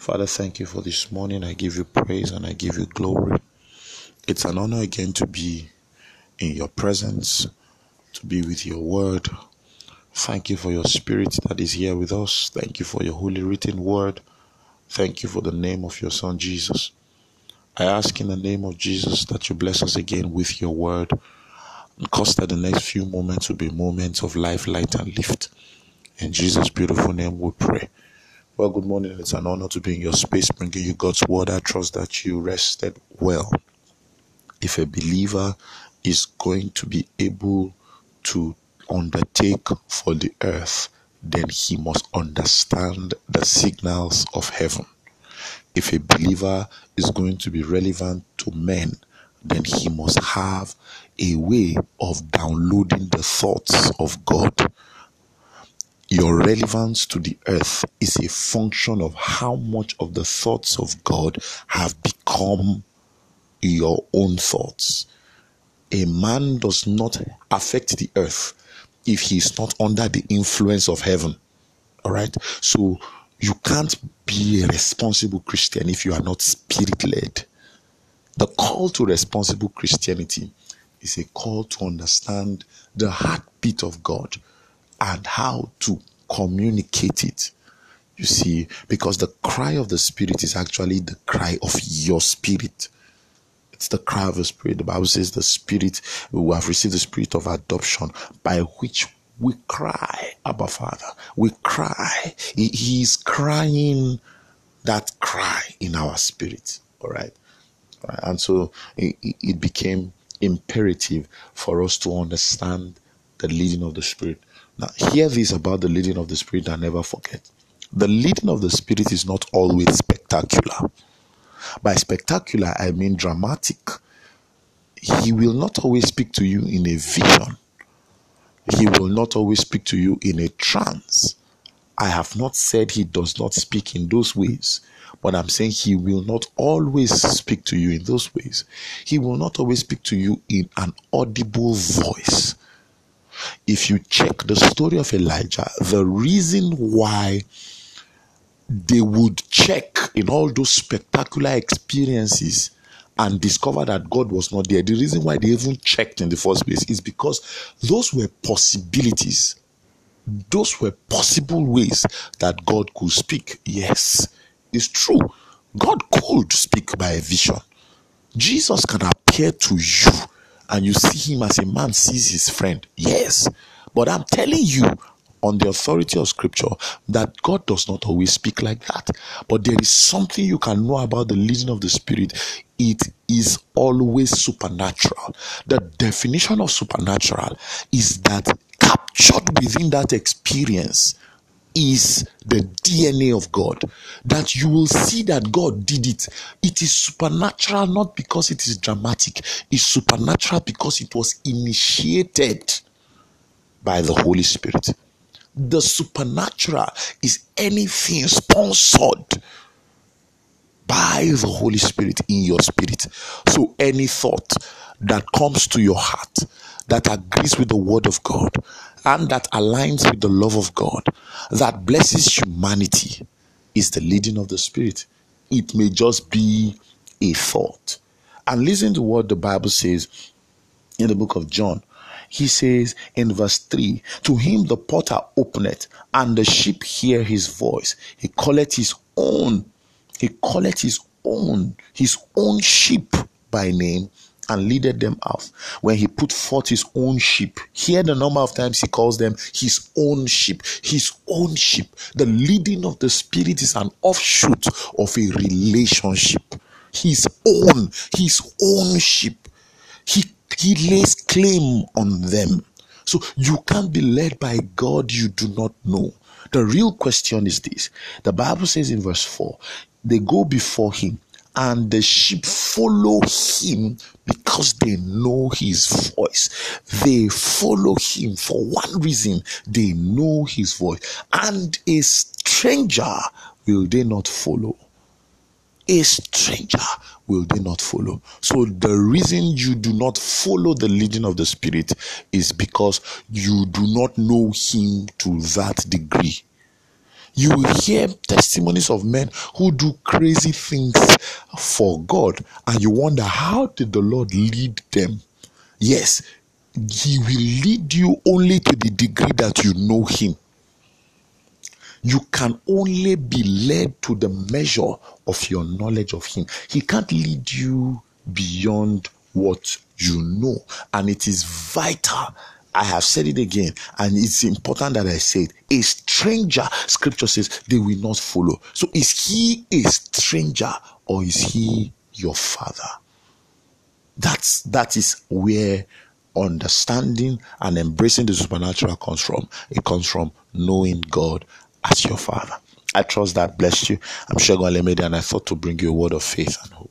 Father, thank you for this morning. I give you praise and I give you glory. It's an honor again to be in your presence, to be with your word. Thank you for your spirit that is here with us. Thank you for your holy written word. Thank you for the name of your son Jesus. I ask in the name of Jesus that you bless us again with your word and cause that the next few moments will be moments of life, light, and lift. In Jesus' beautiful name we pray. Well, good morning. It's an honor to be in your space, bringing you God's word. I trust that you rested well. If a believer is going to be able to undertake for the earth, then he must understand the signals of heaven. If a believer is going to be relevant to men, then he must have a way of downloading the thoughts of God. Your relevance to the earth is a function of how much of the thoughts of God have become your own thoughts. A man does not affect the earth if he is not under the influence of heaven. All right. So you can't be a responsible Christian if you are not spirit led. The call to responsible Christianity is a call to understand the heartbeat of God and how to communicate it. You see, because the cry of the Spirit is actually the cry of your spirit. It's the cry of the Spirit. The Bible says the Spirit, we have received the Spirit of adoption by which we cry, Abba Father. We cry. He, is crying that cry in our spirit. All right. And so it became imperative for us to understand the leading of the Spirit. Now, hear this about the leading of the Spirit and never forget. The leading of the Spirit is not always spectacular. By spectacular, I mean dramatic. He will not always speak to you in a vision, He will not always speak to you in a trance. I have not said He does not speak in those ways, but I'm saying He will not always speak to you in those ways. He will not always speak to you in an audible voice. If you check the story of Elijah, the reason why they would check in all those spectacular experiences and discover that God was not there. The reason why they even checked in the first place is because those were possibilities. Those were possible ways that God could speak. Yes, it's true. God could speak by a vision. Jesus can appear to you and you see him as a man sees his friend. Yes, but I'm telling you, on the authority of scripture that God does not always speak like that. But there is something you can know about the leading of the Spirit. It is always supernatural. The definition of supernatural is that captured within that experience is the DNA of God. That you will see that God did it. It is supernatural not because it is dramatic, it's supernatural because it was initiated by the Holy Spirit. The supernatural is anything sponsored by the Holy Spirit in your spirit. So, any thought that comes to your heart that agrees with the Word of God and that aligns with the love of God, that blesses humanity, is the leading of the Spirit. It may just be a thought. And listen to what the Bible says in the book of John he says in verse 3 To him the potter openeth, and the sheep hear his voice. He calleth his own, he calleth his own, his own sheep by name and leaded them out. When he put forth his own sheep, here the number of times he calls them his own sheep, his own sheep. The leading of the Spirit is an offshoot of a relationship. His own, his own sheep. He he lays claim on them. So you can't be led by God you do not know. The real question is this the Bible says in verse 4 they go before him and the sheep follow him because they know his voice. They follow him for one reason they know his voice, and a stranger will they not follow a stranger will they not follow. So the reason you do not follow the leading of the Spirit is because you do not know Him to that degree. You will hear testimonies of men who do crazy things for God, and you wonder how did the Lord lead them? Yes, He will lead you only to the degree that you know Him. You can only be led to the measure of your knowledge of Him. He can't lead you beyond what you know, and it is vital I have said it again, and it's important that I say it. A stranger, scripture says, they will not follow. So is he a stranger or is he your father? That's that is where understanding and embracing the supernatural comes from. It comes from knowing God as your father. I trust that blessed you. I'm sure God made and I thought to bring you a word of faith and hope.